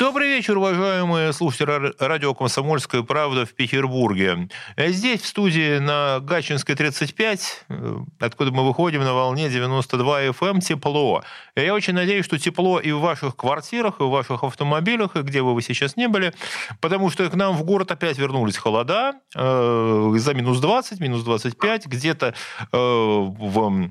Добрый вечер, уважаемые слушатели радио «Комсомольская правда» в Петербурге. Здесь, в студии на Гачинской 35, э, откуда мы выходим на волне 92 FM, эм, тепло. Я очень надеюсь, что тепло и в ваших квартирах, и в ваших автомобилях, и где бы вы сейчас не были, потому что к нам в город опять вернулись холода э, за минус 20, минус 25, где-то э, в,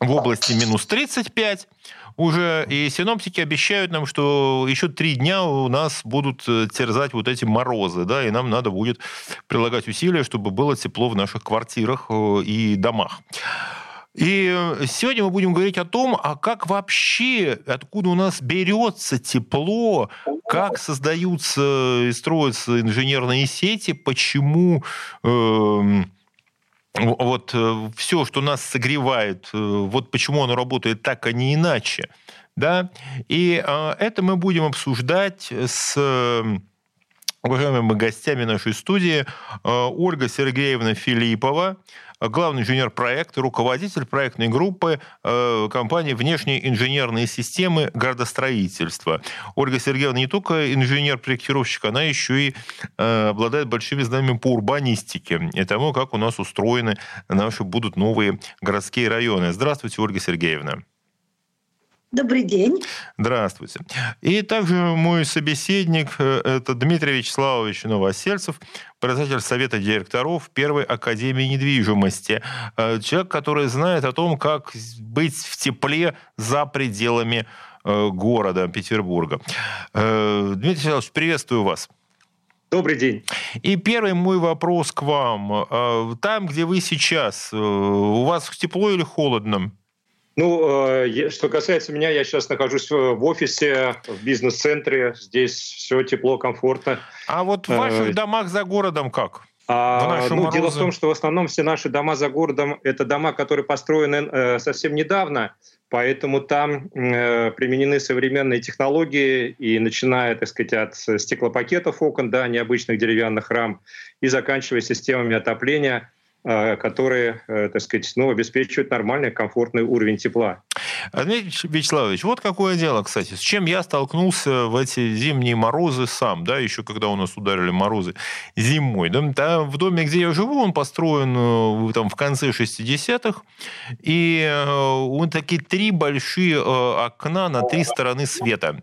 в области минус 35 уже, и синоптики обещают нам, что еще три дня у нас будут э, терзать вот эти морозы, да, и нам надо будет прилагать усилия, чтобы было тепло в наших квартирах э, и домах. И э, сегодня мы будем говорить о том, а как вообще, откуда у нас берется тепло, как создаются и строятся инженерные сети, почему э, вот э, все, что нас согревает, э, вот почему оно работает так, а не иначе. Да? И э, это мы будем обсуждать с уважаемыми гостями нашей студии Ольга Сергеевна Филиппова, главный инженер проекта, руководитель проектной группы э, компании «Внешние инженерные системы градостроительства». Ольга Сергеевна не только инженер-проектировщик, она еще и э, обладает большими знаниями по урбанистике и тому, как у нас устроены наши будут новые городские районы. Здравствуйте, Ольга Сергеевна. Добрый день. Здравствуйте. И также мой собеседник э, – это Дмитрий Вячеславович Новосельцев, председатель Совета директоров Первой Академии недвижимости. Э, человек, который знает о том, как быть в тепле за пределами э, города Петербурга. Дмитрий Вячеславович, приветствую вас. Добрый день. И первый мой вопрос к вам. Там, где вы сейчас, у вас тепло или холодно? Ну, э, что касается меня, я сейчас нахожусь в офисе, в бизнес-центре. Здесь все тепло, комфортно. А вот в ваших э, домах за городом как? А, ну, дело в том, что в основном все наши дома за городом это дома, которые построены э, совсем недавно, поэтому там э, применены современные технологии и начиная, так сказать, от стеклопакетов окон, да, необычных деревянных рам, и заканчивая системами отопления Э, которые, э, так сказать, ну, обеспечивают нормальный, комфортный уровень тепла. Дмитрий Вячеславович, вот какое дело, кстати, с чем я столкнулся в эти зимние морозы сам, да, еще когда у нас ударили морозы зимой. Да, в доме, где я живу, он построен э, там, в конце 60-х, и он такие три большие окна на три стороны света.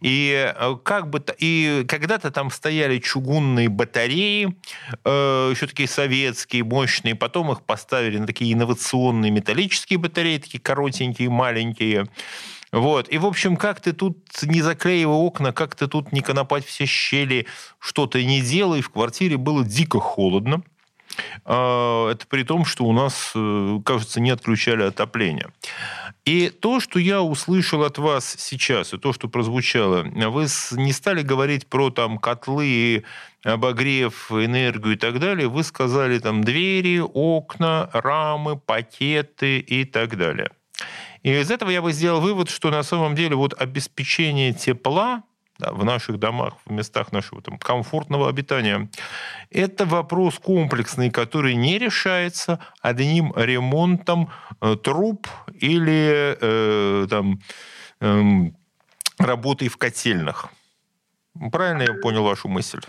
И э, как бы и когда-то там стояли чугунные батареи, э, еще такие советские, мощные. Потом их поставили на такие инновационные металлические батареи, такие коротенькие, маленькие. Вот. И, в общем, как ты тут не заклеивай окна, как ты тут не конопать все щели, что ты не делай, в квартире было дико холодно. А, это при том, что у нас, э, кажется, не отключали отопление. И то, что я услышал от вас сейчас, и то, что прозвучало, вы не стали говорить про там котлы, обогрев, энергию и так далее. Вы сказали там двери, окна, рамы, пакеты и так далее. И из этого я бы сделал вывод, что на самом деле вот обеспечение тепла да, в наших домах, в местах нашего там, комфортного обитания. Это вопрос комплексный, который не решается одним ремонтом э, труб или э, там, э, работой в котельных. Правильно я понял вашу мысль?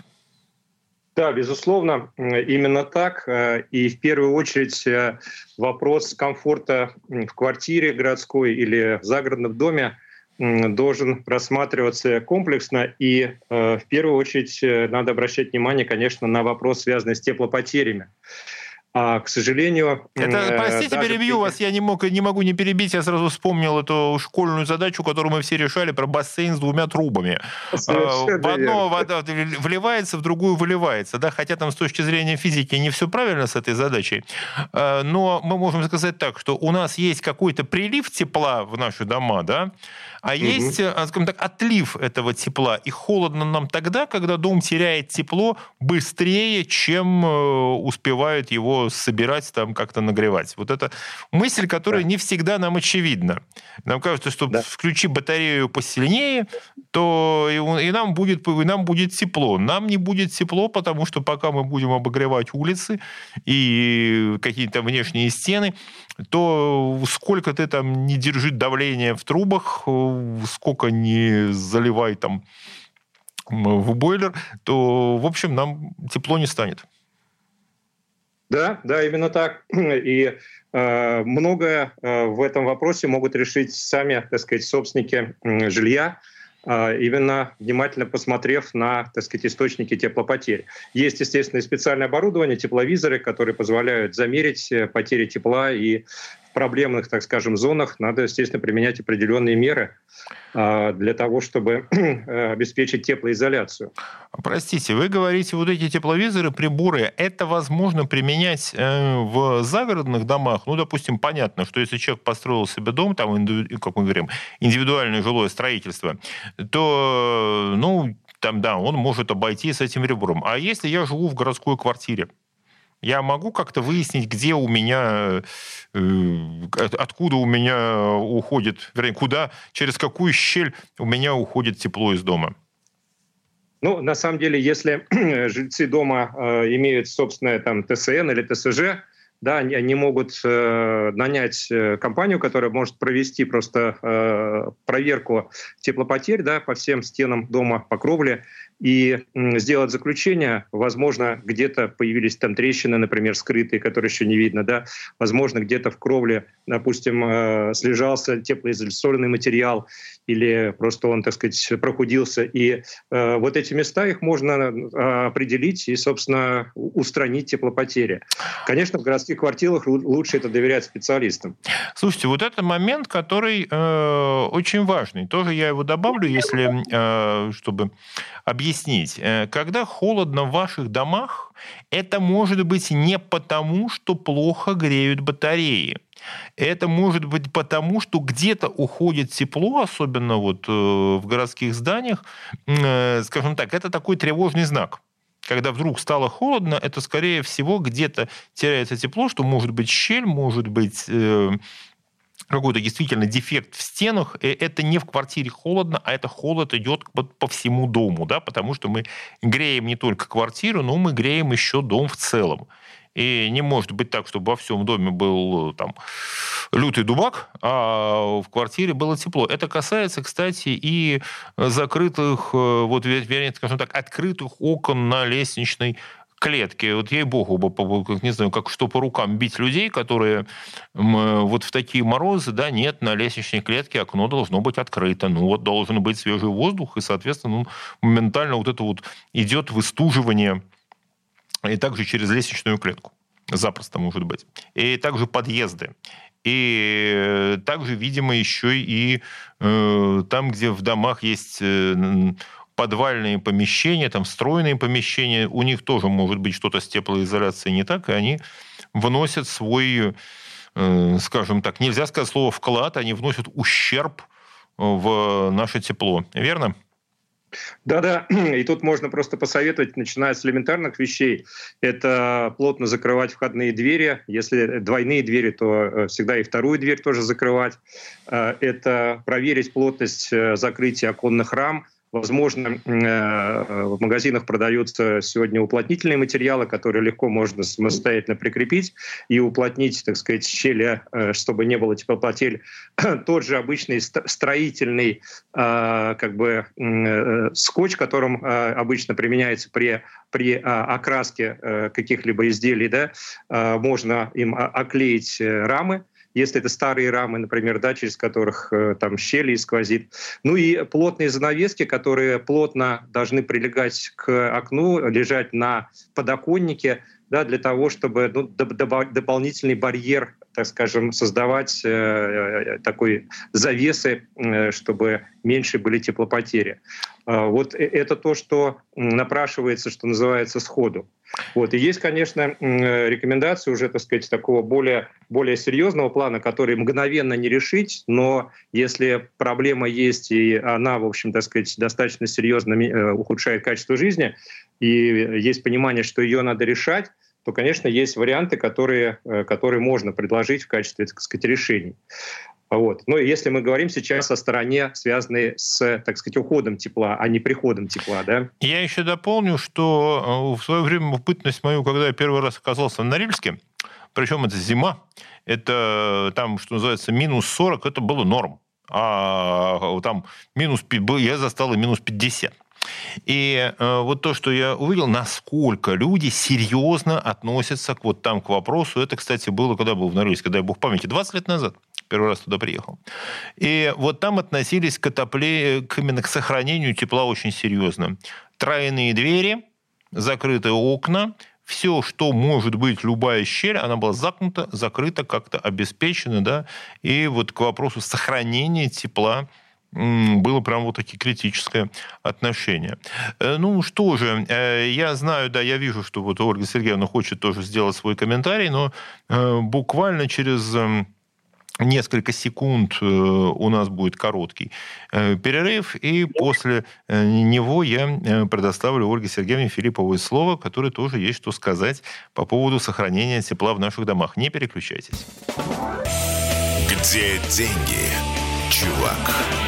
Да, безусловно, именно так. Э, и в первую очередь э, вопрос комфорта в квартире городской или в загородном доме должен рассматриваться комплексно, и э, в первую очередь э, надо обращать внимание, конечно, на вопрос, связанный с теплопотерями. А, к сожалению... Это, э, простите, даже... перебью вас, я не, мог, не могу не перебить, я сразу вспомнил эту школьную задачу, которую мы все решали, про бассейн с двумя трубами. Совершенно в одно вода вливается, в другую выливается, да, хотя там с точки зрения физики не все правильно с этой задачей, а, но мы можем сказать так, что у нас есть какой-то прилив тепла в наши дома, да, а угу. есть, э, скажем так, отлив этого тепла, и холодно нам тогда, когда дом теряет тепло быстрее, чем э, успевает его собирать, там как-то нагревать. Вот это мысль, которая да. не всегда нам очевидна. Нам кажется, что да. включи батарею посильнее, то и, и нам будет, и нам будет тепло. Нам не будет тепло, потому что пока мы будем обогревать улицы и какие-то внешние стены, то сколько ты там не держи давление в трубах, сколько не заливай там в бойлер, то, в общем, нам тепло не станет. Да, да, именно так. И э, многое э, в этом вопросе могут решить сами, так сказать, собственники э, жилья, э, именно внимательно посмотрев на, так сказать, источники теплопотерь. Есть, естественно, специальное оборудование, тепловизоры, которые позволяют замерить э, потери тепла и проблемных, так скажем, зонах надо, естественно, применять определенные меры а, для того, чтобы э, обеспечить теплоизоляцию. Простите, вы говорите, вот эти тепловизоры, приборы, это возможно применять э, в загородных домах? Ну, допустим, понятно, что если человек построил себе дом, там, как мы говорим, индивидуальное жилое строительство, то, ну, там, да, он может обойти с этим прибором. А если я живу в городской квартире, я могу как-то выяснить, где у меня, э, откуда у меня уходит, вернее, куда, через какую щель у меня уходит тепло из дома? Ну, на самом деле, если жильцы дома э, имеют собственное там ТСН или ТСЖ, да, они, они могут э, нанять э, компанию, которая может провести просто э, проверку теплопотерь да, по всем стенам дома, по кровле, и сделать заключение. Возможно, где-то появились там трещины, например, скрытые, которые еще не видно. Да? Возможно, где-то в кровле, допустим, э, слежался теплоизоляционный материал или просто он, так сказать, прохудился. И э, вот эти места, их можно э, определить и, собственно, устранить теплопотери. Конечно, в городских квартирах лучше это доверять специалистам. Слушайте, вот это момент, который э, очень важный. Тоже я его добавлю, если, э, чтобы объяснить. Э, когда холодно в ваших домах, это может быть не потому, что плохо греют батареи. Это может быть потому, что где-то уходит тепло, особенно вот э, в городских зданиях. Э, скажем так, это такой тревожный знак когда вдруг стало холодно, это, скорее всего, где-то теряется тепло, что может быть щель, может быть какой-то действительно дефект в стенах, и это не в квартире холодно, а это холод идет по всему дому, да, потому что мы греем не только квартиру, но мы греем еще дом в целом. И не может быть так, чтобы во всем доме был там лютый дубак, а в квартире было тепло. Это касается, кстати, и закрытых, э, вот, вернее, скажем так, открытых окон на лестничной клетки. Вот ей-богу, не знаю, как что по рукам бить людей, которые вот в такие морозы, да, нет, на лестничной клетке окно должно быть открыто. Ну вот должен быть свежий воздух, и, соответственно, ну, моментально вот это вот идет выстуживание и также через лестничную клетку. Запросто может быть. И также подъезды. И также, видимо, еще и э, там, где в домах есть э, подвальные помещения, там встроенные помещения, у них тоже может быть что-то с теплоизоляцией не так, и они вносят свой, э, скажем так, нельзя сказать слово вклад, они вносят ущерб в наше тепло. Верно? Да-да, и тут можно просто посоветовать, начиная с элементарных вещей, это плотно закрывать входные двери. Если двойные двери, то э, всегда и вторую дверь тоже закрывать. Э, это проверить плотность закрытия оконных рам, Возможно, э, в магазинах продаются сегодня уплотнительные материалы, которые легко можно самостоятельно прикрепить и уплотнить, так сказать, щели, э, чтобы не было теплопотерь. Тот же обычный строительный э, как бы скотч, которым обычно применяется при, при окраске каких-либо изделий, да, можно им оклеить рамы, если это старые рамы, например, да, через которых э, там щели сквозит. Ну и плотные занавески, которые плотно должны прилегать к окну, лежать на подоконнике, да, для того, чтобы ну, дополнительный барьер, так скажем, создавать э, э такой завесы, э, чтобы меньше были теплопотери. Э, вот э, это то, что напрашивается, что называется, сходу. Вот. И есть, конечно, рекомендации уже, так сказать, такого более, более серьезного плана, который мгновенно не решить, но если проблема есть, и она, в общем, так сказать, достаточно серьезно ухудшает качество жизни, и есть понимание, что ее надо решать, то, конечно, есть варианты, которые, э, которые можно предложить в качестве, так сказать, решений. Вот. Но если мы говорим сейчас о стороне, связанной с, так сказать, уходом тепла, а не приходом тепла, да? Я еще дополню, что э, в свое время опытность мою, когда я первый раз оказался в Норильске, причем это зима, это там, что называется, минус 40, это было норм. А там минус, я застал и минус 50. И э, вот то, что я увидел, насколько люди серьезно относятся к вот там к вопросу. Это, кстати, было, когда был в Норильске, дай бог памяти, 20 лет назад. Первый раз туда приехал. И вот там относились к отопле... к, именно к сохранению тепла очень серьезно. Тройные двери, закрытые окна, все, что может быть, любая щель, она была закнута, закрыта, как-то обеспечена, да, и вот к вопросу сохранения тепла было прям вот такие критическое отношение. Э, ну что же, э, я знаю, да, я вижу, что вот Ольга Сергеевна хочет тоже сделать свой комментарий, но э, буквально через эм, несколько секунд у нас будет короткий перерыв, и после него я предоставлю Ольге Сергеевне Филипповой слово, которое тоже есть что сказать по поводу сохранения тепла в наших домах. Не переключайтесь. Где деньги, чувак?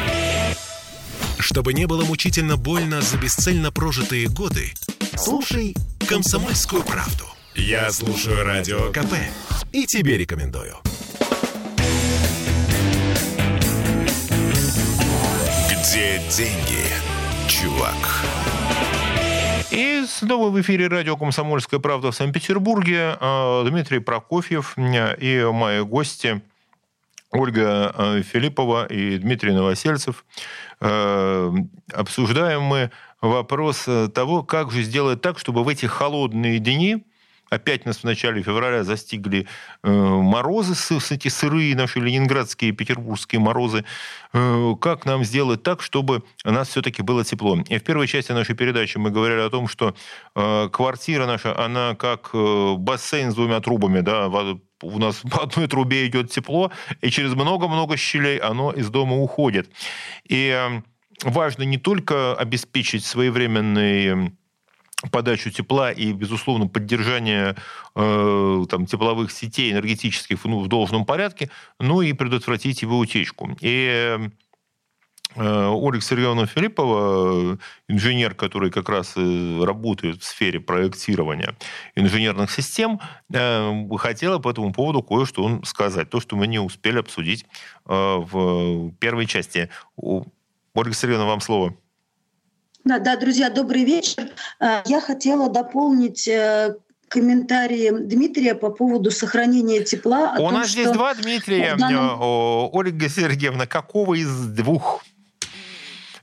Чтобы не было мучительно больно за бесцельно прожитые годы, слушай «Комсомольскую правду». Я слушаю Радио КП и тебе рекомендую. Где деньги, чувак? И снова в эфире радио «Комсомольская правда» в Санкт-Петербурге. А, Дмитрий Прокофьев и мои гости Ольга а, Филиппова и Дмитрий Новосельцев. Э, обсуждаем мы вопрос э, того, как же сделать так, чтобы в эти холодные дни, опять нас в начале февраля застигли э, морозы, эти сырые наши ленинградские и петербургские морозы, как нам сделать так, чтобы у нас все-таки было тепло. И в первой части нашей передачи мы говорили о том, что квартира наша, она как бассейн с двумя трубами, да, у нас по одной трубе идет тепло, и через много-много щелей оно из дома уходит. И эм, важно не только обеспечить своевременный эм, подачу тепла и, безусловно, поддержание э, там, тепловых сетей энергетических ну, в должном порядке, но и предотвратить его утечку. И эм, Ольга Сергеевна Филиппова, инженер, который как раз работает в сфере проектирования инженерных систем, э, хотела по этому поводу кое-что сказать. То, что мы не успели обсудить э, в первой части. Ольга Сергеевна, вам слово. Да, да, друзья, добрый вечер. Я хотела дополнить комментарии Дмитрия по поводу сохранения тепла. У том, нас что... здесь два Дмитрия. Данном... Ольга Сергеевна, какого из двух?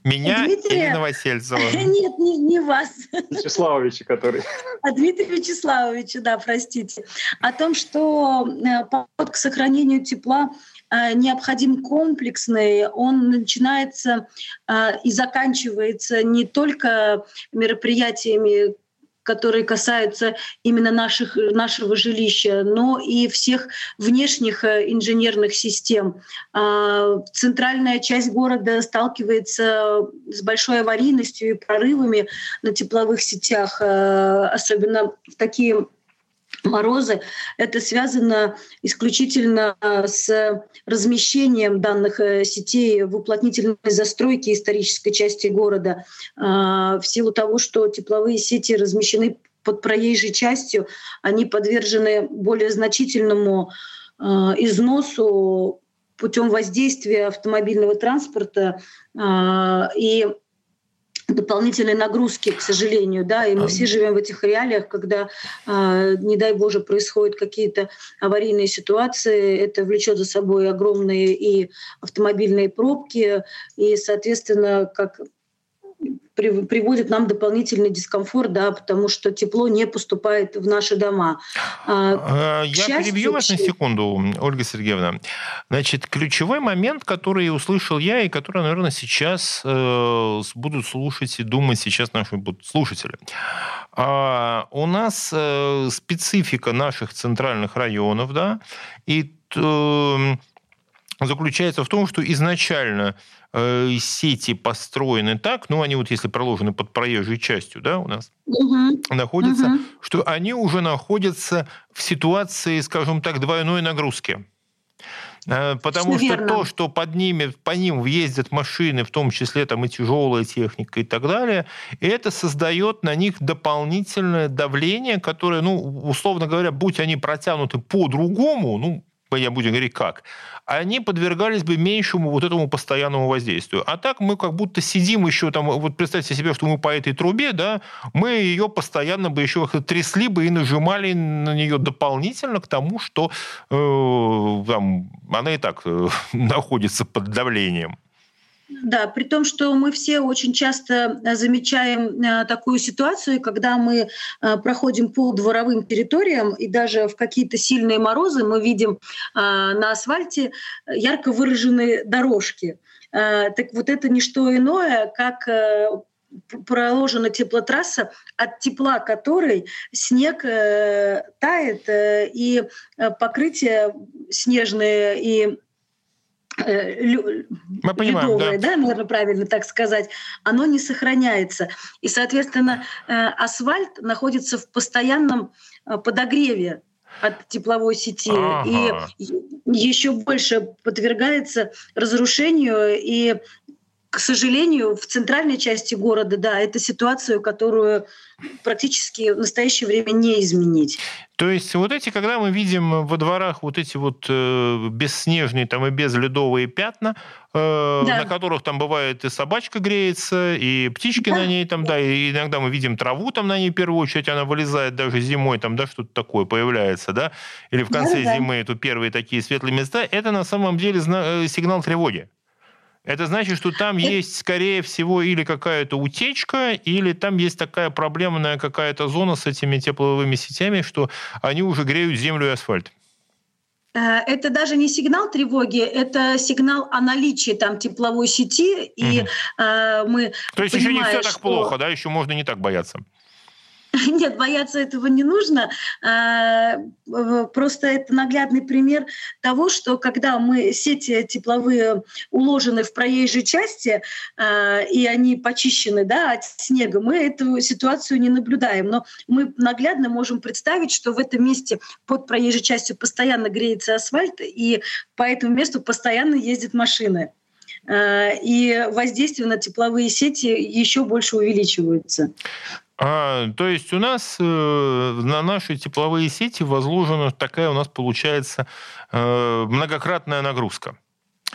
Меня Дмитрия... или Новосельцева? Нет, не, не вас. Вячеславовича, который. А Дмитрия Вячеславовича, да, простите. О том, что э, подход к сохранению тепла э, необходим комплексный, он начинается э, и заканчивается не только мероприятиями которые касаются именно наших, нашего жилища, но и всех внешних э, инженерных систем. А, центральная часть города сталкивается с большой аварийностью и прорывами на тепловых сетях, э, особенно в такие морозы. Это связано исключительно э, с размещением данных э, сетей в уплотнительной застройке исторической части города. А, в силу того, что тепловые сети размещены под проезжей частью, они подвержены более значительному э, износу путем воздействия автомобильного транспорта. И дополнительной нагрузки, к сожалению, да, и мы все живем в этих реалиях, когда, э, не дай Боже, происходят какие-то аварийные ситуации, это влечет за собой огромные и автомобильные пробки, и, соответственно, как приводит нам дополнительный дискомфорт, да, потому что тепло не поступает в наши дома. А, э, я счастью, перебью вас на секунду, Ольга Сергеевна. Значит, ключевой момент, который услышал я и который, наверное, сейчас э, будут слушать и думать сейчас наши слушатели. А, у нас э, специфика наших центральных районов, да, и заключается в том, что изначально э, сети построены так, ну, они вот если проложены под проезжей частью, да, у нас, угу. находятся, угу. что они уже находятся в ситуации, скажем так, двойной нагрузки. Э, потому что то, что под ними, по ним въездят машины, в том числе там и тяжелая техника и так далее, это создает на них дополнительное давление, которое, ну, условно говоря, будь они протянуты по-другому, ну, я будем говорить как, они подвергались бы меньшему вот этому постоянному воздействию. А так мы как будто сидим еще там, вот представьте себе, что мы по этой трубе, да, мы ее постоянно бы еще трясли бы и нажимали на нее дополнительно к тому, что э, там, она и так э, находится под давлением. Да, при том, что мы все очень часто э, замечаем э, такую ситуацию, когда мы э, проходим по дворовым территориям, и даже в какие-то сильные морозы мы видим на асфальте ярко выраженные дорожки. Так вот это не что иное, как проложена теплотрасса, от тепла которой снег тает, и покрытие снежное и Мы понимаем, ледовое, да. да, наверное, правильно так сказать, оно не сохраняется. И, соответственно, э, асфальт находится в постоянном э, подогреве от тепловой сети ага. и еще больше подвергается разрушению и к сожалению, в центральной части города, да, это ситуацию, которую практически в настоящее время не изменить. То есть вот эти, когда мы видим во дворах вот эти вот э, бесснежные там и безледовые пятна, э, да. на которых там бывает и собачка греется, и птички да. на ней там, да, и иногда мы видим траву там на ней в первую очередь, она вылезает даже зимой, там, да, что-то такое появляется, да, или в конце да, да. зимы это первые такие светлые места, это на самом деле э, сигнал тревоги. Это значит, что там есть, скорее всего, или какая-то утечка, или там есть такая проблемная какая-то зона с этими тепловыми сетями, что они уже греют землю и асфальт. Э, это даже не сигнал тревоги, это сигнал о наличии там тепловой сети, и угу. э, мы. То есть еще не все так что... плохо, да, еще можно не так бояться. Нет, бояться этого не нужно. А, просто это наглядный пример того, что когда мы сети тепловые уложены в проезжей части, а, и они почищены да, от снега, мы эту ситуацию не наблюдаем. Но мы наглядно можем представить, что в этом месте под проезжей частью постоянно греется асфальт, и по этому месту постоянно ездят машины а, и воздействие на тепловые сети еще больше увеличивается. А, то есть у нас э, на наши тепловые сети возложена такая у нас получается э, многократная нагрузка.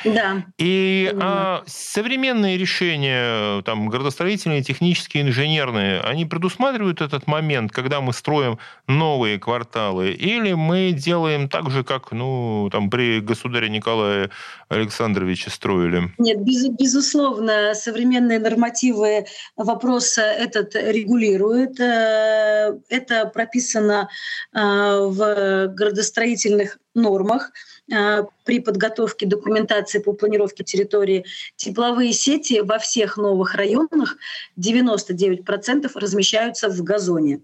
Да. И а, современные решения, там, градостроительные, технические, инженерные, они предусматривают этот момент, когда мы строим новые кварталы, или мы делаем так же, как ну, там, при государе Николае Александровиче строили? Нет, без, безусловно, современные нормативы вопрос этот регулируют. Э, это прописано э, в градостроительных нормах. Э, при подготовке документации по планировке территории тепловые сети во всех новых районах 99% размещаются в газоне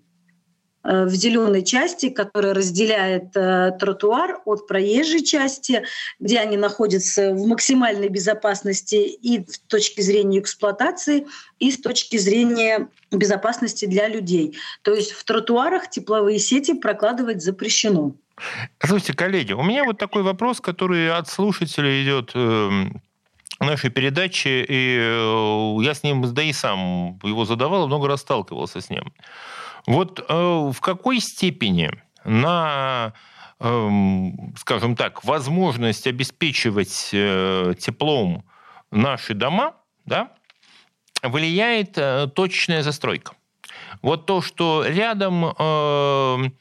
э, в зеленой части, которая разделяет э, тротуар от проезжей части, где они находятся в максимальной безопасности и с точки зрения эксплуатации, и с точки зрения безопасности для людей. То есть в тротуарах тепловые сети прокладывать запрещено. Слушайте, коллеги, у меня вот такой вопрос, который от слушателя идет эм, нашей передачи, и э, я с ним, да и сам его задавал, много раз сталкивался с ним. Вот э, в какой степени на эм, скажем так, возможность обеспечивать э, теплом наши дома, да, влияет точечная застройка. Вот то, что рядом эм,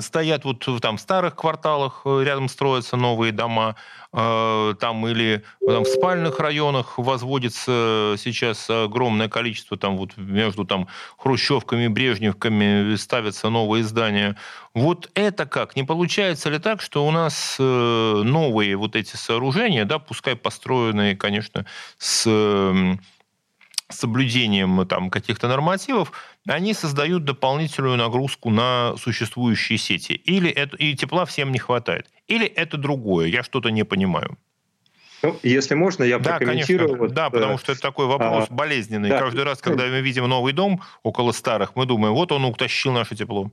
стоят вот там в старых кварталах, э, рядом строятся новые дома, э, там или там, в спальных районах возводится сейчас огромное количество, там вот между там хрущевками, брежневками ставятся новые здания. Вот это как? Не получается ли так, что у нас э, новые вот эти сооружения, да, пускай построенные, конечно, с соблюдением там, каких-то нормативов, они создают дополнительную нагрузку на существующие сети. Или это, и тепла всем не хватает. Или это другое, я что-то не понимаю. Ну, если можно, я да, прокомментирую. Конечно. Вот, да, потому э, что это такой вопрос а, болезненный. Да. Каждый раз, когда мы видим новый дом около старых, мы думаем, вот он утащил наше тепло.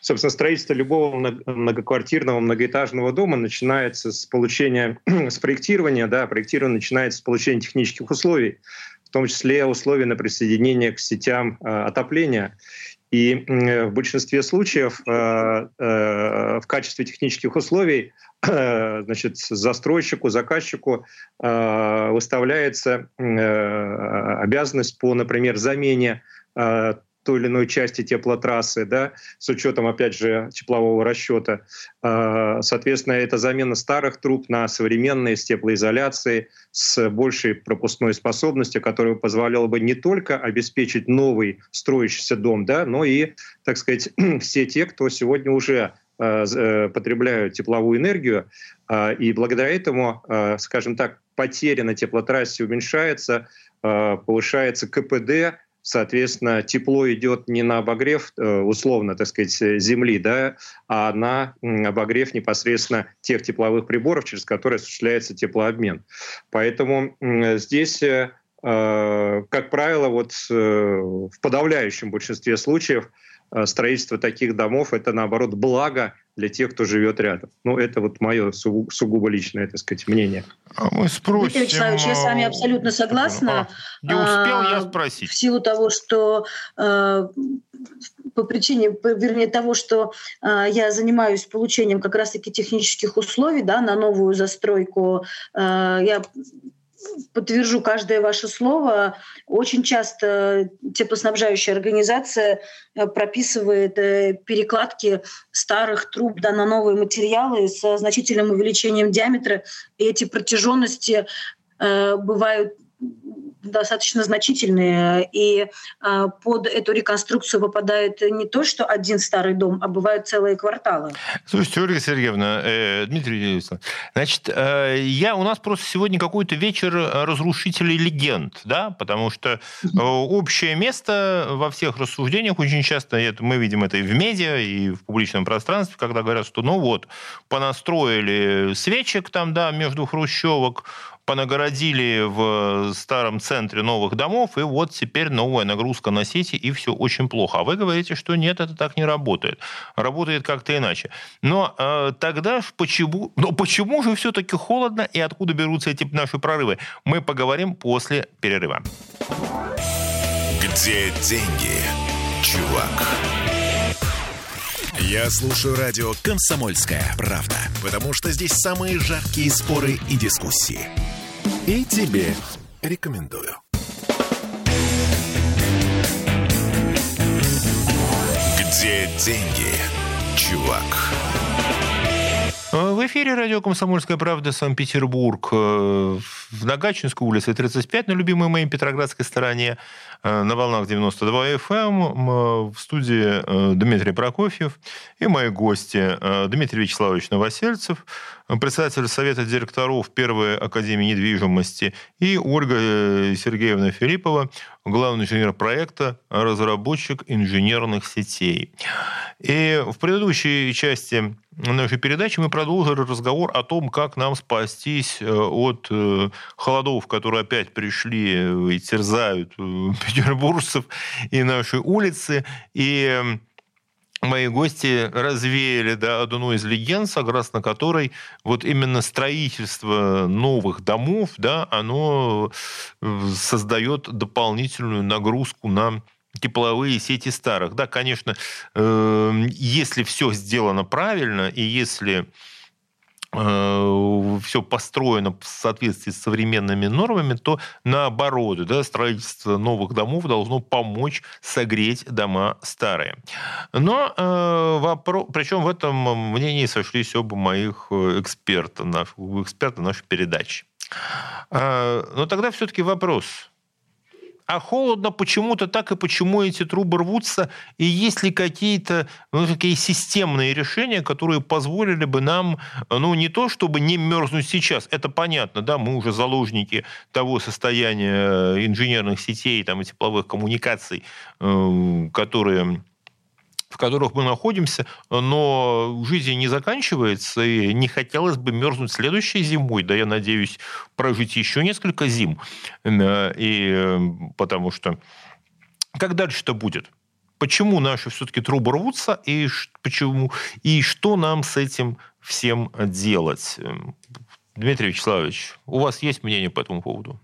Собственно, строительство любого многоквартирного, многоэтажного дома начинается с получения, с проектирования, да, проектирование начинается с получения технических условий, том числе условий на присоединение к сетям э, отопления. И в большинстве случаев э, э, в качестве технических условий значит, застройщику, заказчику выставляется обязанность по, например, замене той или иной части теплотрассы, да, с учетом, опять же, теплового расчета. А, соответственно, это замена старых труб на современные с теплоизоляцией, с большей пропускной способностью, которая позволяла бы не только обеспечить новый строящийся дом, да, но и, так сказать, все те, кто сегодня уже а, э, потребляют тепловую энергию, а, и благодаря этому, скажем так, потеря на теплотрассе уменьшается, повышается КПД, соответственно, тепло идет не на обогрев, э, условно, так сказать, земли, да, а на обогрев непосредственно тех тепловых приборов, через которые осуществляется теплообмен. Поэтому здесь э, э, как правило, вот в подавляющем большинстве случаев строительство таких домов это наоборот благо для тех, кто живет рядом. Ну, это вот мое сугубо личное, так сказать, мнение. А мы спросим... Дмитрий Вячеславович, я с вами абсолютно согласна. А, не успел я а, спросить. В силу того, что а, по причине, вернее, того, что э, я занимаюсь получением как раз-таки технических условий да, на новую застройку, э, я подтвержу каждое ваше слово. Очень часто теплоснабжающая организация э, прописывает э, перекладки старых труб да, на новые материалы с значительным увеличением диаметра. И эти протяженности э, бывают достаточно значительные. И а, под эту реконструкцию попадает не то, что один старый дом, а бывают целые кварталы. Слушайте, Ольга Сергеевна, э, Дмитрий значит, э, я, у нас просто сегодня какой-то вечер разрушителей легенд, да, потому что э, общее место во всех рассуждениях очень часто, это, мы видим это и в медиа, и в публичном пространстве, когда говорят, что ну вот, понастроили свечек там, да, между хрущевок, понагородили в старом центре новых домов, и вот теперь новая нагрузка на сети, и все очень плохо. А вы говорите, что нет, это так не работает. Работает как-то иначе. Но э, тогда почему, но почему же все-таки холодно, и откуда берутся эти наши прорывы? Мы поговорим после перерыва. Где деньги, чувак? Я слушаю радио «Комсомольская правда», потому что здесь самые жаркие споры и дискуссии. И тебе рекомендую. Где деньги, чувак? Эфире радио «Комсомольская правда» Санкт-Петербург. Э, в Нагачинской улице 35, на любимой моей Петроградской стороне, э, на волнах 92 FM. Эм, в студии э, Дмитрий Прокофьев и мои гости Дмитрий Вячеславович Новосельцев, председатель Совета директоров Первой Академии недвижимости, и Ольга Сергеевна Филиппова, главный инженер проекта, разработчик инженерных сетей. И в предыдущей части нашей передачи мы продолжили разговор о том, как нам спастись э, от э, холодов, которые опять пришли и терзают э, петербуржцев и наши улицы. И мои гости развеяли да, одну из легенд, согласно которой вот именно строительство новых домов, да, оно создает дополнительную нагрузку на тепловые сети старых. Да, конечно, эм, если все сделано правильно, и если э, все построено в соответствии с современными нормами, то наоборот, да, строительство новых домов должно помочь согреть дома старые. Но э, вопрос, причем в этом мнении сошлись оба моих э, эксперта, наш, эксперта нашей передачи. Э, но тогда все-таки вопрос а холодно почему-то так, и почему эти трубы рвутся, и есть ли какие-то ну, такие системные решения, которые позволили бы нам, ну, не то, чтобы не мерзнуть сейчас, это понятно, да, мы уже заложники того состояния инженерных сетей там, и тепловых коммуникаций, э, которые в которых мы находимся, но жизнь не заканчивается, и не хотелось бы мерзнуть следующей зимой. Да, я надеюсь прожить еще несколько зим. И потому что как дальше-то будет? Почему наши все-таки трубы рвутся, и почему, и что нам с этим всем делать? Дмитрий Вячеславович, у вас есть мнение по этому поводу?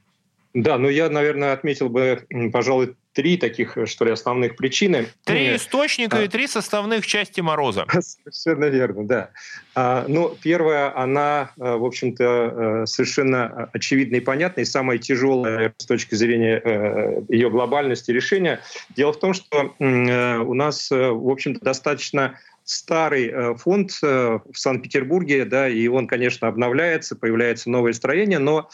Да, ну я, наверное, отметил бы, пожалуй, три таких, что ли, основных причины. Три э, источника а, и три составных части мороза. Совершенно верно, да. А, ну, первая, она, э, в общем-то, э, совершенно очевидна и понятна, и самая тяжелая с точки зрения ее глобальности решения. Дело в том, что у нас, в общем-то, достаточно старый фонд в Санкт-Петербурге, да, и он, конечно, обновляется, появляется новое строение, но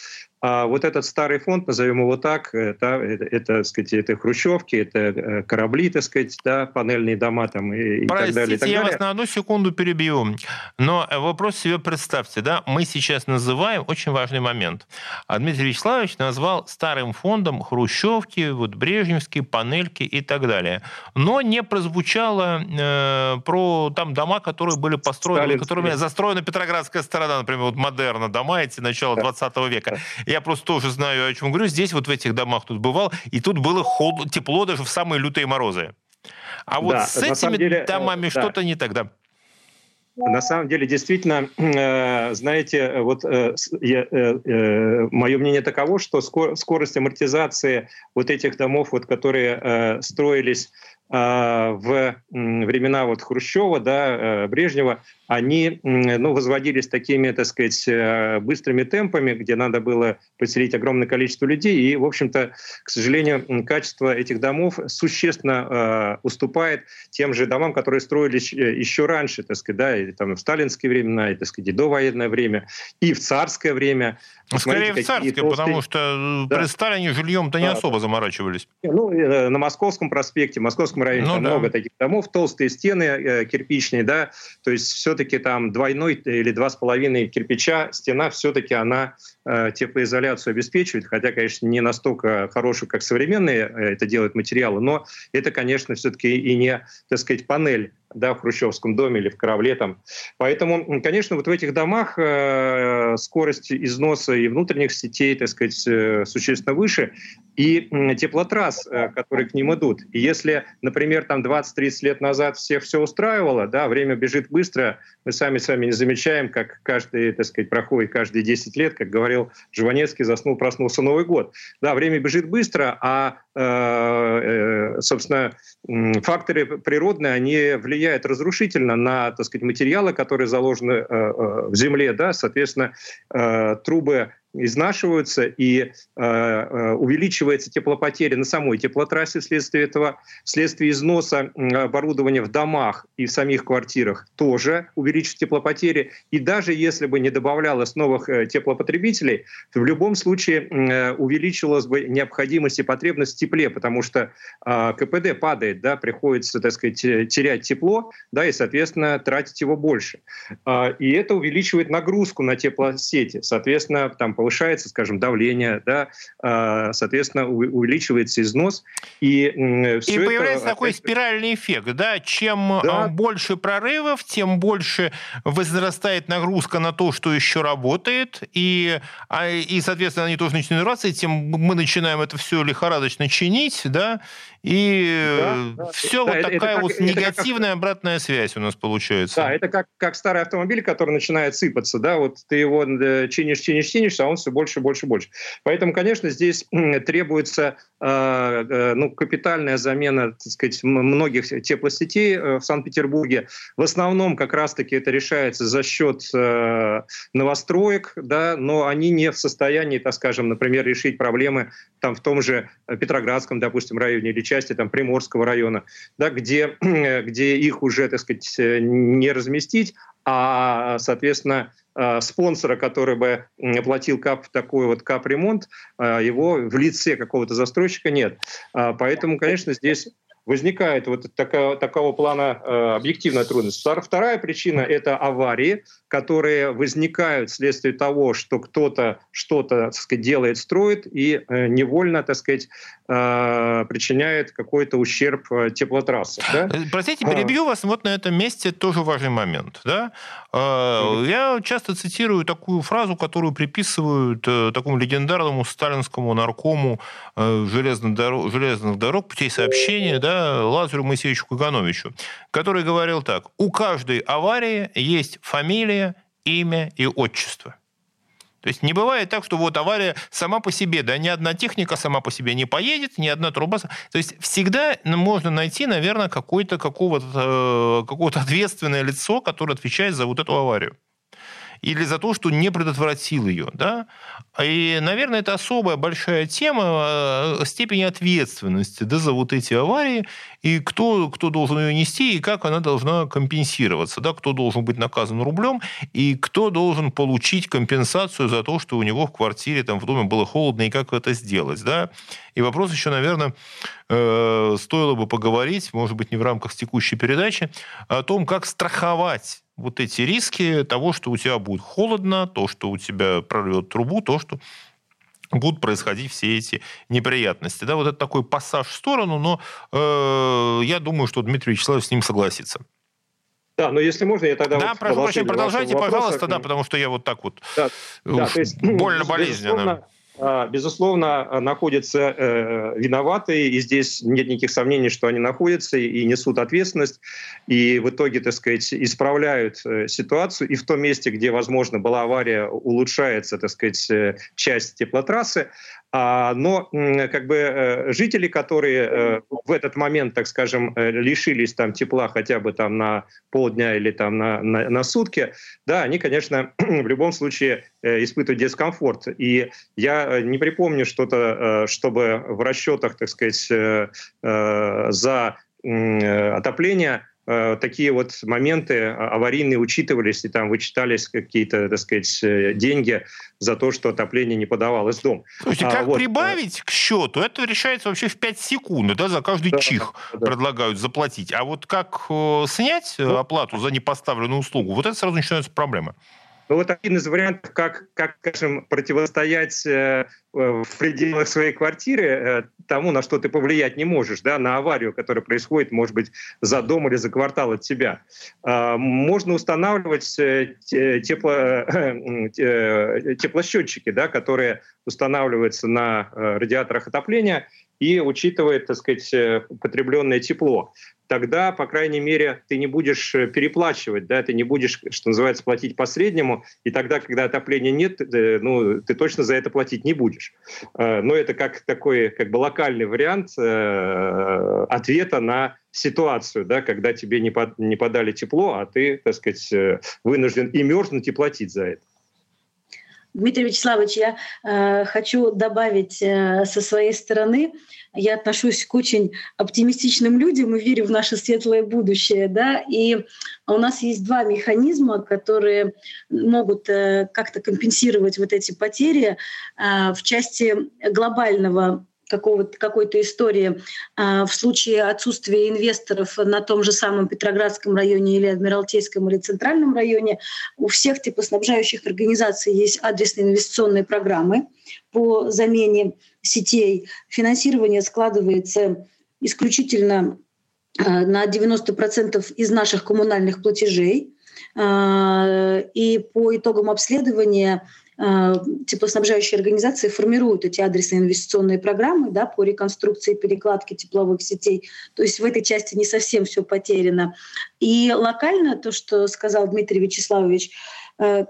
а вот этот старый фонд, назовем его так, это, это, это, так сказать, это хрущевки, это э, корабли, так сказать, да, панельные дома там и, и Простите, так далее. И так я вас на одну секунду перебью. Но вопрос себе представьте, да, мы сейчас называем очень важный момент. А Дмитрий Вячеславович назвал старым фондом хрущевки, вот брежневские, панельки и так далее. Но не прозвучало э, про там дома, которые были построены, Сталинские. которыми застроена Петроградская сторона, например, вот модерна дома эти начала 20 века. Я просто тоже знаю, о чем говорю. Здесь вот в этих домах тут бывал, и тут было холод, тепло даже в самые лютые морозы. А вот да, с этими деле, э, домами да. что-то не тогда. На самом деле, действительно, э, знаете, вот э, мое мнение таково, что скорость амортизации вот этих домов, вот, которые строились в времена вот Хрущева, да, Брежнева, они ну, возводились такими, так сказать, э, быстрыми темпами, где надо было поселить огромное количество людей. И, в общем-то, к сожалению, качество этих домов существенно э, уступает тем же домам, которые строились э, еще раньше, так сказать, да, и там в сталинские времена, и, так сказать, и до военное время, и в царское время. Ну, скорее в царское, толстые... потому что э, да. при Сталине жильем-то не да. особо заморачивались. Ну, на Московском проспекте, в Московском районе ну, там да. много таких домов, толстые стены кирпичные, да, то есть все все-таки там двойной или два с половиной кирпича стена все-таки она э, теплоизоляцию обеспечивает, хотя, конечно, не настолько хорошую, как современные э, это делают материалы, но это, конечно, все-таки и не, так сказать, панель да, в хрущевском доме или в корабле там. Поэтому, конечно, вот в этих домах э, скорость износа и внутренних сетей, так сказать, э, существенно выше, и э, теплотрасс, э, которые к ним идут. И если, например, там 20-30 лет назад всех все устраивало, да, время бежит быстро, мы сами с вами не замечаем, как каждый, так сказать, проходит каждые 10 лет, как говорил Жванецкий, заснул, проснулся Новый год. Да, время бежит быстро, а, э, э, собственно, факторы природные, они влияют разрушительно на, так сказать, материалы, которые заложены э, в земле, да, соответственно, трубы изнашиваются и э, э, увеличивается теплопотеря на самой теплотрассе вследствие этого, вследствие износа оборудования в домах и в самих квартирах тоже увеличится теплопотери. И даже если бы не добавлялось новых э, теплопотребителей, то в любом случае э, увеличилась бы необходимость и потребность в тепле, потому что э, КПД падает, да, приходится, так сказать, терять тепло, да, и, соответственно, тратить его больше. Э, и это увеличивает нагрузку на теплосети. Соответственно, там повышается, скажем, давление, да, а, соответственно, увеличивается износ. И, и появляется это... такой спиральный эффект, да, чем да. А, больше прорывов, тем больше возрастает нагрузка на то, что еще работает, и, а, и соответственно, они тоже начинают рваться, и тем мы начинаем это все лихорадочно чинить, да, и да, все да, вот это, такая это вот как, негативная как, обратная связь у нас получается. Да, это как, как старый автомобиль, который начинает сыпаться, да, вот ты его чинишь, чинишь, чинишь, а он все больше, больше, больше. Поэтому, конечно, здесь требуется э, э, ну, капитальная замена, так сказать, многих теплосетей в Санкт-Петербурге. В основном как раз-таки это решается за счет новостроек, да, но они не в состоянии, так скажем, например, решить проблемы там в том же Петроградском, допустим, районе или части там, Приморского района, да, где, где их уже, так сказать, не разместить, а, соответственно, а, спонсора, который бы платил кап, такой вот капремонт, а, его в лице какого-то застройщика нет. А, поэтому, конечно, здесь возникает вот такая, такого плана э, объективная трудность. Вторая причина – это аварии, которые возникают вследствие того, что кто-то что-то, делает, строит и э, невольно, так сказать, э, причиняет какой-то ущерб э, теплотрассе. Да? Э, простите, перебью а... вас вот на этом месте тоже важный момент. Да? Mm-hmm. Я часто цитирую такую фразу, которую приписывают такому легендарному сталинскому наркому железных дорог, железных дорог путей сообщения да, Лазарю Моисеевичу Кагановичу, который говорил так. У каждой аварии есть фамилия, имя и отчество. То есть не бывает так, что вот авария сама по себе, да, ни одна техника сама по себе не поедет, ни одна труба. То есть всегда можно найти, наверное, какое-то какого-то, э, какое-то ответственное лицо, которое отвечает за вот эту аварию или за то, что не предотвратил ее. Да? И, наверное, это особая большая тема э, степени ответственности да, за вот эти аварии, и кто, кто должен ее нести, и как она должна компенсироваться. Да? Кто должен быть наказан рублем, и кто должен получить компенсацию за то, что у него в квартире, там, в доме было холодно, и как это сделать. Да? И вопрос еще, наверное, э, стоило бы поговорить, может быть, не в рамках текущей передачи, о том, как страховать вот эти риски того, что у тебя будет холодно, то, что у тебя прорвет трубу, то, что будут происходить все эти неприятности. Да, вот это такой пассаж в сторону, но э, я думаю, что Дмитрий Вячеславович с ним согласится. Да, но если можно, я тогда... Да, вот прошу прощения, продолжайте, пожалуйста, да, потому что я вот так вот да, да, то есть, ну, больно болезненно. А, безусловно, находятся э, виноватые, и здесь нет никаких сомнений, что они находятся и несут ответственность, и в итоге, так сказать, исправляют э, ситуацию, и в том месте, где, возможно, была авария, улучшается, так сказать, э, часть теплотрассы, но как бы э, жители, которые э, в этот момент, так скажем, э, лишились там тепла хотя бы там на полдня или там на, на, на сутки, да, они, конечно, в любом случае испытывают дискомфорт. И я не припомню что-то, чтобы в расчетах, так сказать, за отопление Э, такие вот моменты аварийные учитывались, и там вычитались какие-то, так сказать, э, деньги за то, что отопление не подавалось в дом. Слушайте, а, как вот. прибавить к счету, это решается вообще в 5 секунд, да, за каждый да, чих да. предлагают заплатить. А вот как э, снять ну, оплату за непоставленную услугу, вот это сразу начинаются проблемы. Ну, вот один из вариантов, как, как скажем, противостоять э, в пределах своей квартиры э, тому, на что ты повлиять не можешь, да, на аварию, которая происходит, может быть, за дом или за квартал от тебя. Э, можно устанавливать э, тепло, э, теплосчетчики, да, которые устанавливаются на э, радиаторах отопления и учитывает, так сказать, э, потребленное тепло тогда, по крайней мере, ты не будешь э, переплачивать, да, ты не будешь, что называется, платить по среднему, и тогда, когда отопления нет, э, ну, ты точно за это платить не будешь. Но это как такой как бы локальный вариант ответа на ситуацию, да, когда тебе не подали тепло, а ты, так сказать, вынужден и мерзнуть, и платить за это. Дмитрий Вячеславович, я э, хочу добавить э, со своей стороны, я отношусь к очень оптимистичным людям и верю в наше светлое будущее, да, и у нас есть два механизма, которые могут э, как-то компенсировать вот эти потери э, в части глобального какой-то истории а, в случае отсутствия инвесторов на том же самом Петроградском районе или Адмиралтейском или Центральном районе, у всех теплоснабжающих организаций есть адресные инвестиционные программы по замене сетей. Финансирование складывается исключительно а, на 90% из наших коммунальных платежей. А, и по итогам обследования теплоснабжающие организации формируют эти адресные инвестиционные программы да, по реконструкции и перекладке тепловых сетей. То есть в этой части не совсем все потеряно. И локально то, что сказал Дмитрий Вячеславович, э,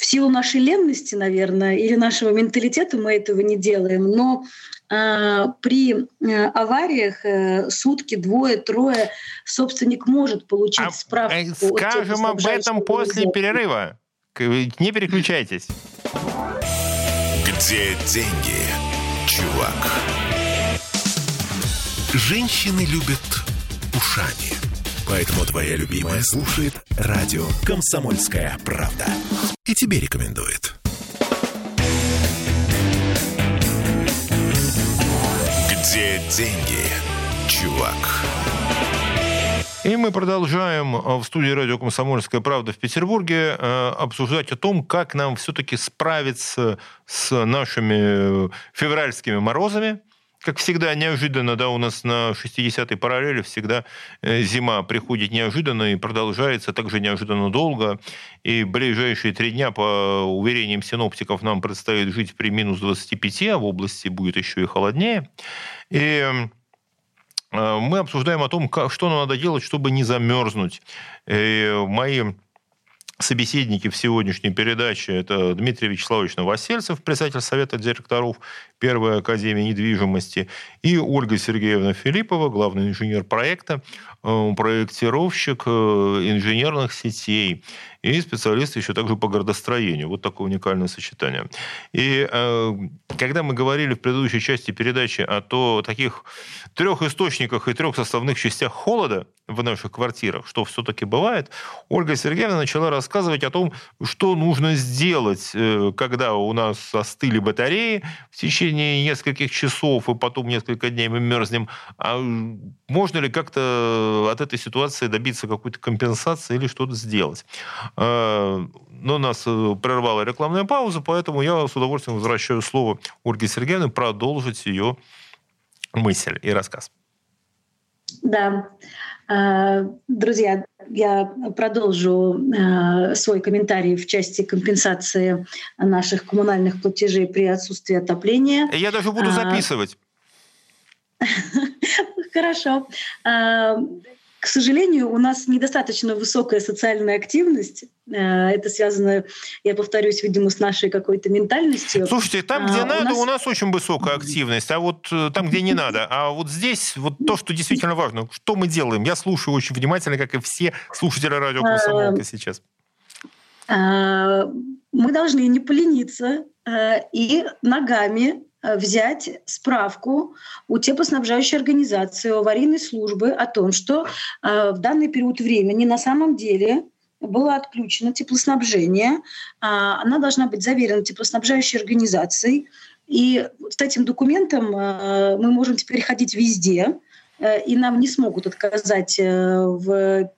в силу нашей ленности, наверное, или нашего менталитета мы этого не делаем, но э, при э, авариях э, сутки, двое, трое собственник может получить а, справку. Скажем об этом после перерыва. Не переключайтесь. Где деньги, чувак? Женщины любят ушами. Поэтому твоя любимая слушает радио «Комсомольская правда». И тебе рекомендует. Где деньги, чувак? И мы продолжаем э, в студии радио «Комсомольская правда» в Петербурге э, обсуждать о том, как нам все-таки справиться с нашими э, февральскими морозами, как всегда, неожиданно, да, у нас на 60-й параллели всегда зима приходит неожиданно и продолжается также неожиданно долго. И ближайшие три дня, по уверениям синоптиков, нам предстоит жить при минус 25, а в области будет еще и холоднее. И мы обсуждаем о том, что нам надо делать, чтобы не замерзнуть. И мои собеседники в сегодняшней передаче это Дмитрий Вячеславович Новосельцев, председатель Совета директоров Первой Академии недвижимости, и Ольга Сергеевна Филиппова, главный инженер проекта, э, проектировщик э, инженерных сетей и специалист еще также по городостроению. Вот такое уникальное сочетание. И э, когда мы говорили в предыдущей части передачи о то, таких трех источниках и трех составных частях холода в наших квартирах, что все-таки бывает, Ольга Сергеевна начала рассказывать о том, что нужно сделать, э, когда у нас остыли батареи в течение нескольких часов, и потом несколько дней мы мерзнем. А можно ли как-то от этой ситуации добиться какой-то компенсации или что-то сделать? Э, но нас э, прервала рекламная пауза, поэтому я с удовольствием возвращаю слово Ольге Сергеевне продолжить ее мысль и рассказ. Да. Э, друзья, я продолжу свой комментарий в части компенсации наших коммунальных платежей при отсутствии отопления. Я даже буду записывать. Хорошо. К сожалению, у нас недостаточно высокая социальная активность. Э, это связано, я повторюсь, видимо, с нашей какой-то ментальностью. Слушайте, там, где а, надо, у нас... у нас очень высокая активность, а вот э, там, где не надо. А вот здесь, вот то, что действительно важно, что мы делаем? Я слушаю очень внимательно, как и все слушатели радио «Комсомолка» сейчас. Мы должны не полениться э, и ногами взять справку у теплоснабжающей организации, у аварийной службы о том, что э, в данный период времени на самом деле было отключено теплоснабжение. А, она должна быть заверена теплоснабжающей организацией. И с этим документом э, мы можем теперь ходить везде, и нам не смогут отказать в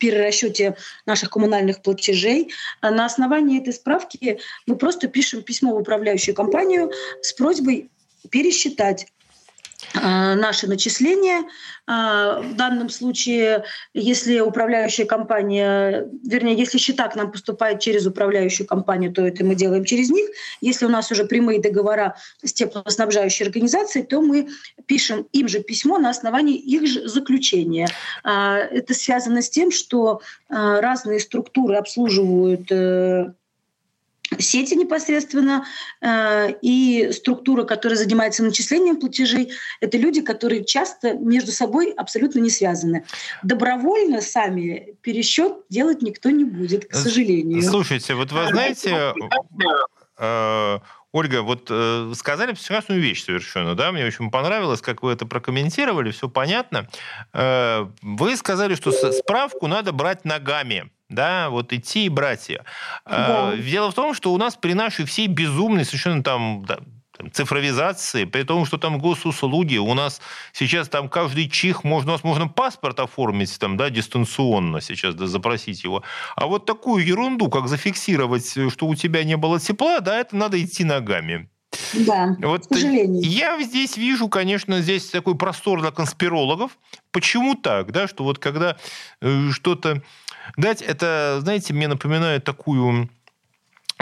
перерасчете наших коммунальных платежей. А на основании этой справки мы просто пишем письмо в управляющую компанию с просьбой пересчитать наши начисления. Э, в данном случае, если управляющая компания, вернее, если счета к нам поступают через управляющую компанию, то это мы делаем через них. Если у нас уже прямые договора с теплоснабжающей организацией, то мы пишем им же письмо на основании их же заключения. Э, это связано с тем, что разные структуры обслуживают сети непосредственно э, и структура, которая занимается начислением платежей, это люди, которые часто между собой абсолютно не связаны. Добровольно сами пересчет делать никто не будет, к сожалению. Слушайте, вот вы знаете, э, Ольга, вот э, сказали прекрасную вещь совершенно, да, мне очень понравилось, как вы это прокомментировали, все понятно. Э, вы сказали, что справку надо брать ногами да, вот идти и брать ее. Да. Дело в том, что у нас при нашей всей безумной совершенно там, да, цифровизации, при том, что там госуслуги, у нас сейчас там каждый чих, можно, у нас можно паспорт оформить там, да, дистанционно сейчас, да, запросить его. А вот такую ерунду, как зафиксировать, что у тебя не было тепла, да, это надо идти ногами. Да, вот к сожалению. Я здесь вижу, конечно, здесь такой простор для конспирологов. Почему так, да, что вот когда э, что-то дать, это, знаете, мне напоминает такую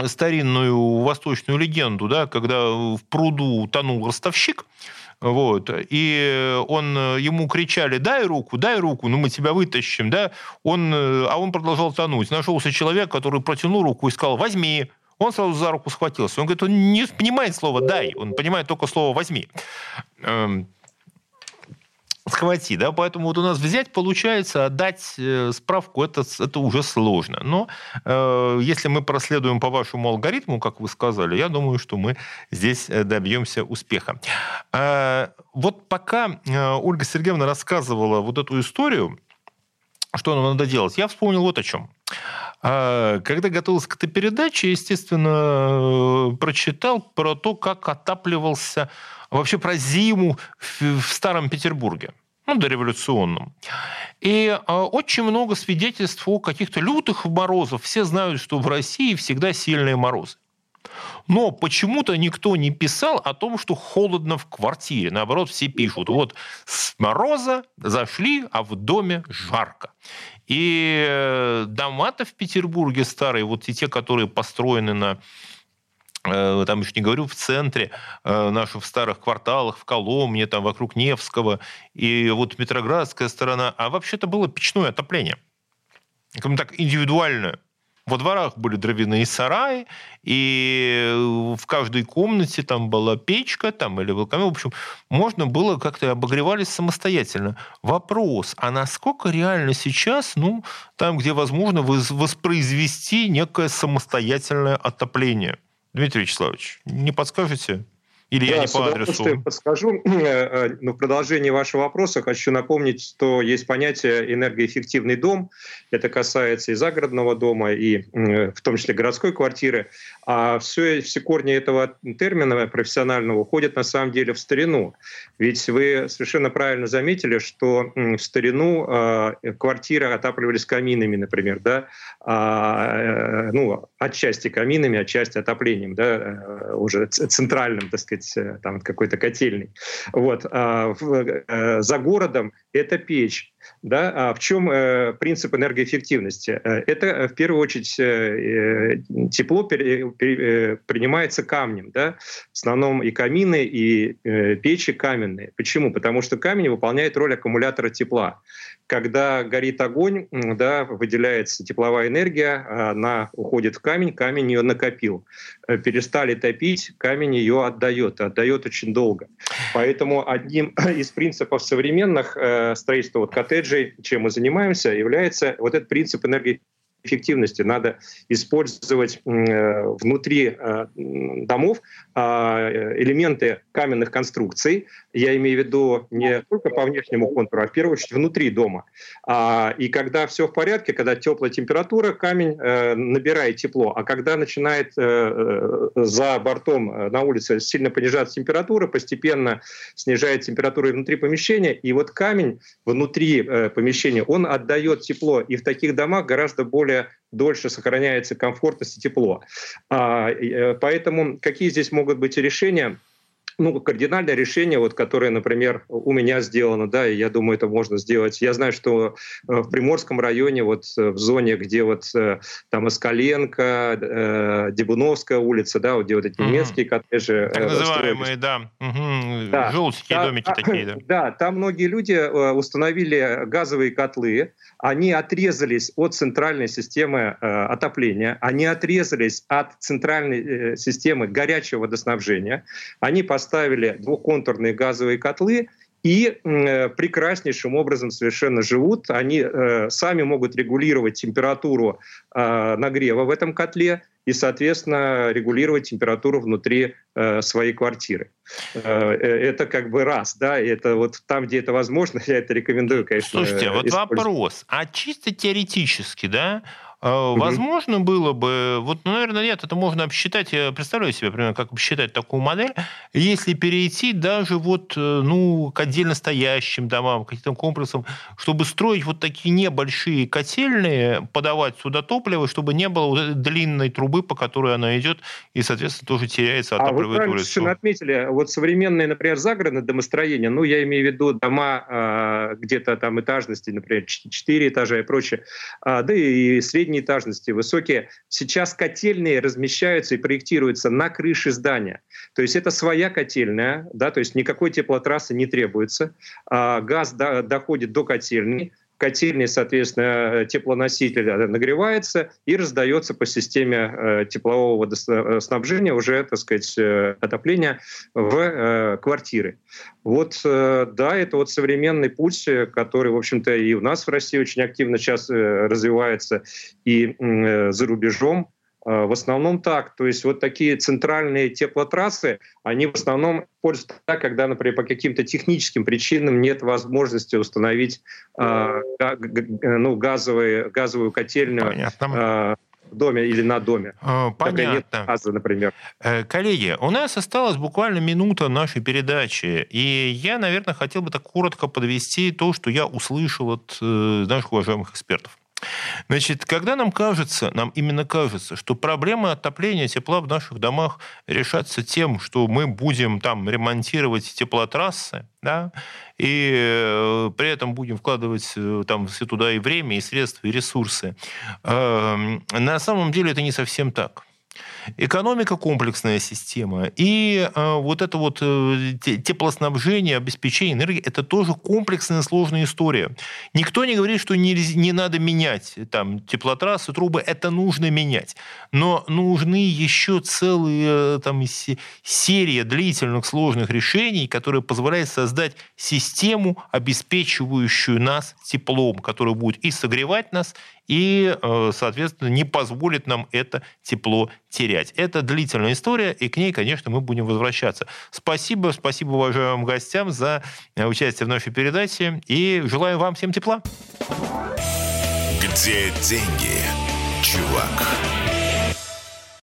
старинную восточную легенду, да, когда в пруду тонул ростовщик, вот. И он, ему кричали, дай руку, дай руку, ну мы тебя вытащим, да. Он, а он продолжал тонуть. Нашелся человек, который протянул руку и сказал, возьми. Он сразу за руку схватился. Он говорит, он не понимает слово «дай», он понимает только слово «возьми». Схвати, да, поэтому вот у нас взять, получается, отдать э, справку, это, это уже сложно. Но э, если мы проследуем по вашему алгоритму, как вы сказали, я думаю, что мы здесь э, добьемся успеха. Э, вот пока э, Ольга Сергеевна рассказывала вот эту историю, что нам надо делать, я вспомнил вот о чем. Э, когда готовился к этой передаче, естественно, прочитал про то, как отапливался вообще про зиму в, в Старом Петербурге. ну, дореволюционном. И э, очень много свидетельств о каких-то лютых морозах. Все знают, что в России всегда сильные морозы. Но почему-то никто не писал о том, что холодно в квартире. Наоборот, все пишут, вот с мороза зашли, а в доме жарко. И э, дома-то в Петербурге старые, вот и те, которые построены на э, там еще не говорю, в центре э, наших старых кварталах, в Коломне, там вокруг Невского, и вот Метроградская сторона, а вообще-то было печное отопление. Как так индивидуальное. Во дворах были дровяные сараи, и в каждой комнате там была печка там, или волками. В общем, можно было как-то обогревались самостоятельно. Вопрос, а насколько реально сейчас, ну, там, где возможно воспроизвести некое самостоятельное отопление? Дмитрий Вячеславович, не подскажете? Или да, я не по адресу? подскажу. Э, э, но в продолжении вашего вопроса хочу напомнить, что есть понятие энергоэффективный дом. Это касается и загородного дома, и в том числе городской квартиры. А все, все корни этого термина профессионального уходят на самом деле в старину. Ведь вы совершенно правильно заметили, что в старину э, квартиры отапливались каминами, например, да, а, ну, отчасти каминами, отчасти отоплением, да, уже центральным, так сказать, сказать, э, там какой-то котельный. Вот. А э, за городом это печь. Да? А в чем э, принцип энергоэффективности? Э, это в первую очередь э, тепло пере, пере, принимается камнем. Да? В основном и камины, и э, печи каменные. Почему? Потому что камень выполняет роль аккумулятора тепла. Когда горит огонь, да, выделяется тепловая энергия, она уходит в камень, камень ее накопил. Э, перестали топить, камень ее отдает, отдает очень долго. Поэтому одним из принципов современных э, строительства вот, коттеджей, чем мы занимаемся, является вот этот принцип энергии эффективности. Надо использовать э, внутри э, домов а, элементы каменных конструкций. Я имею в виду не только по внешнему контуру, а в первую очередь внутри дома. А, и когда все в порядке, когда теплая температура, камень э, набирает тепло. А когда начинает за бортом на улице сильно понижаться температура, постепенно снижает температуру внутри помещения, и вот камень внутри помещения, он отдает тепло. И в таких домах гораздо более дольше сохраняется комфортность и тепло. А, э, поэтому какие здесь могут быть решения? Ну, кардинальное решение, вот, которое, например, у меня сделано, да, и я думаю, это можно сделать. Я знаю, что э, в Приморском районе, вот э, в зоне, где вот э, там Искаленко, Дебуновская улица, да, вот где вот эти угу. немецкие коттеджи. Так называемые, да, угу. да. желтенькие да, домики такие, да. Да, там многие люди установили газовые котлы, они отрезались от центральной системы отопления, они отрезались от центральной системы горячего водоснабжения, они поставили поставили двухконтурные газовые котлы и э, прекраснейшим образом совершенно живут. Они э, сами могут регулировать температуру э, нагрева в этом котле и, соответственно, регулировать температуру внутри э, своей квартиры. Э, э это как бы раз, да, это вот там, где это возможно, я это рекомендую, конечно. Слушайте, вот вопрос, а чисто теоретически, да, Угу. Возможно было бы, вот, ну, наверное, нет, это можно обсчитать, я представляю себе, примерно, как обсчитать такую модель, если перейти даже вот, э, ну, к отдельно стоящим домам, к каким-то комплексам, чтобы строить вот такие небольшие котельные, подавать сюда топливо, чтобы не было вот этой длинной трубы, по которой она идет, и, соответственно, тоже теряется, отапливает а вы улицу. отметили, вот современные, например, загородные домостроения, ну, я имею в виду дома э, где-то там этажности, например, 4 этажа и прочее, э, да и средние средней этажности, высокие. Сейчас котельные размещаются и проектируются на крыше здания. То есть это своя котельная, да, то есть никакой теплотрассы не требуется. А газ до, доходит до котельной, котельной, соответственно, теплоноситель нагревается и раздается по системе э, теплового водоснабжения уже, так сказать, э, отопления в э, квартиры. Вот, да, это вот современный путь, который, в общем-то, и у нас в России очень активно сейчас развивается, и за рубежом. А, в основном так. То есть вот такие центральные теплотрассы, они в основном пользуются так, когда, например, по каким-то техническим причинам нет возможности установить э, ну, газовые, газовую котельную. Понятно в доме или на доме. Понятно. Нет газа, например. Э, коллеги, у нас осталась буквально минута нашей передачи, и я, наверное, хотел бы так коротко подвести то, что я услышал от э, наших уважаемых экспертов. Значит, когда нам кажется, нам именно кажется, что проблема отопления тепла в наших домах решаться тем, что мы будем там ремонтировать теплотрассы, да, и э, при этом будем вкладывать э, там все туда и время, и средства, и ресурсы, э, на самом деле это не совсем так экономика комплексная система, и э, вот это вот э, теплоснабжение, обеспечение энергии, это тоже комплексная сложная история. Никто не говорит, что не, не надо менять там теплотрассы, трубы, это нужно менять. Но нужны еще целые э, там серия длительных сложных решений, которые позволяют создать систему, обеспечивающую нас теплом, которая будет и согревать нас, и, э, соответственно, не позволит нам это тепло терять. Это длительная история, и к ней, конечно, мы будем возвращаться. Спасибо, спасибо уважаемым гостям за э, участие в нашей передаче, и желаю вам всем тепла. Где деньги, чувак?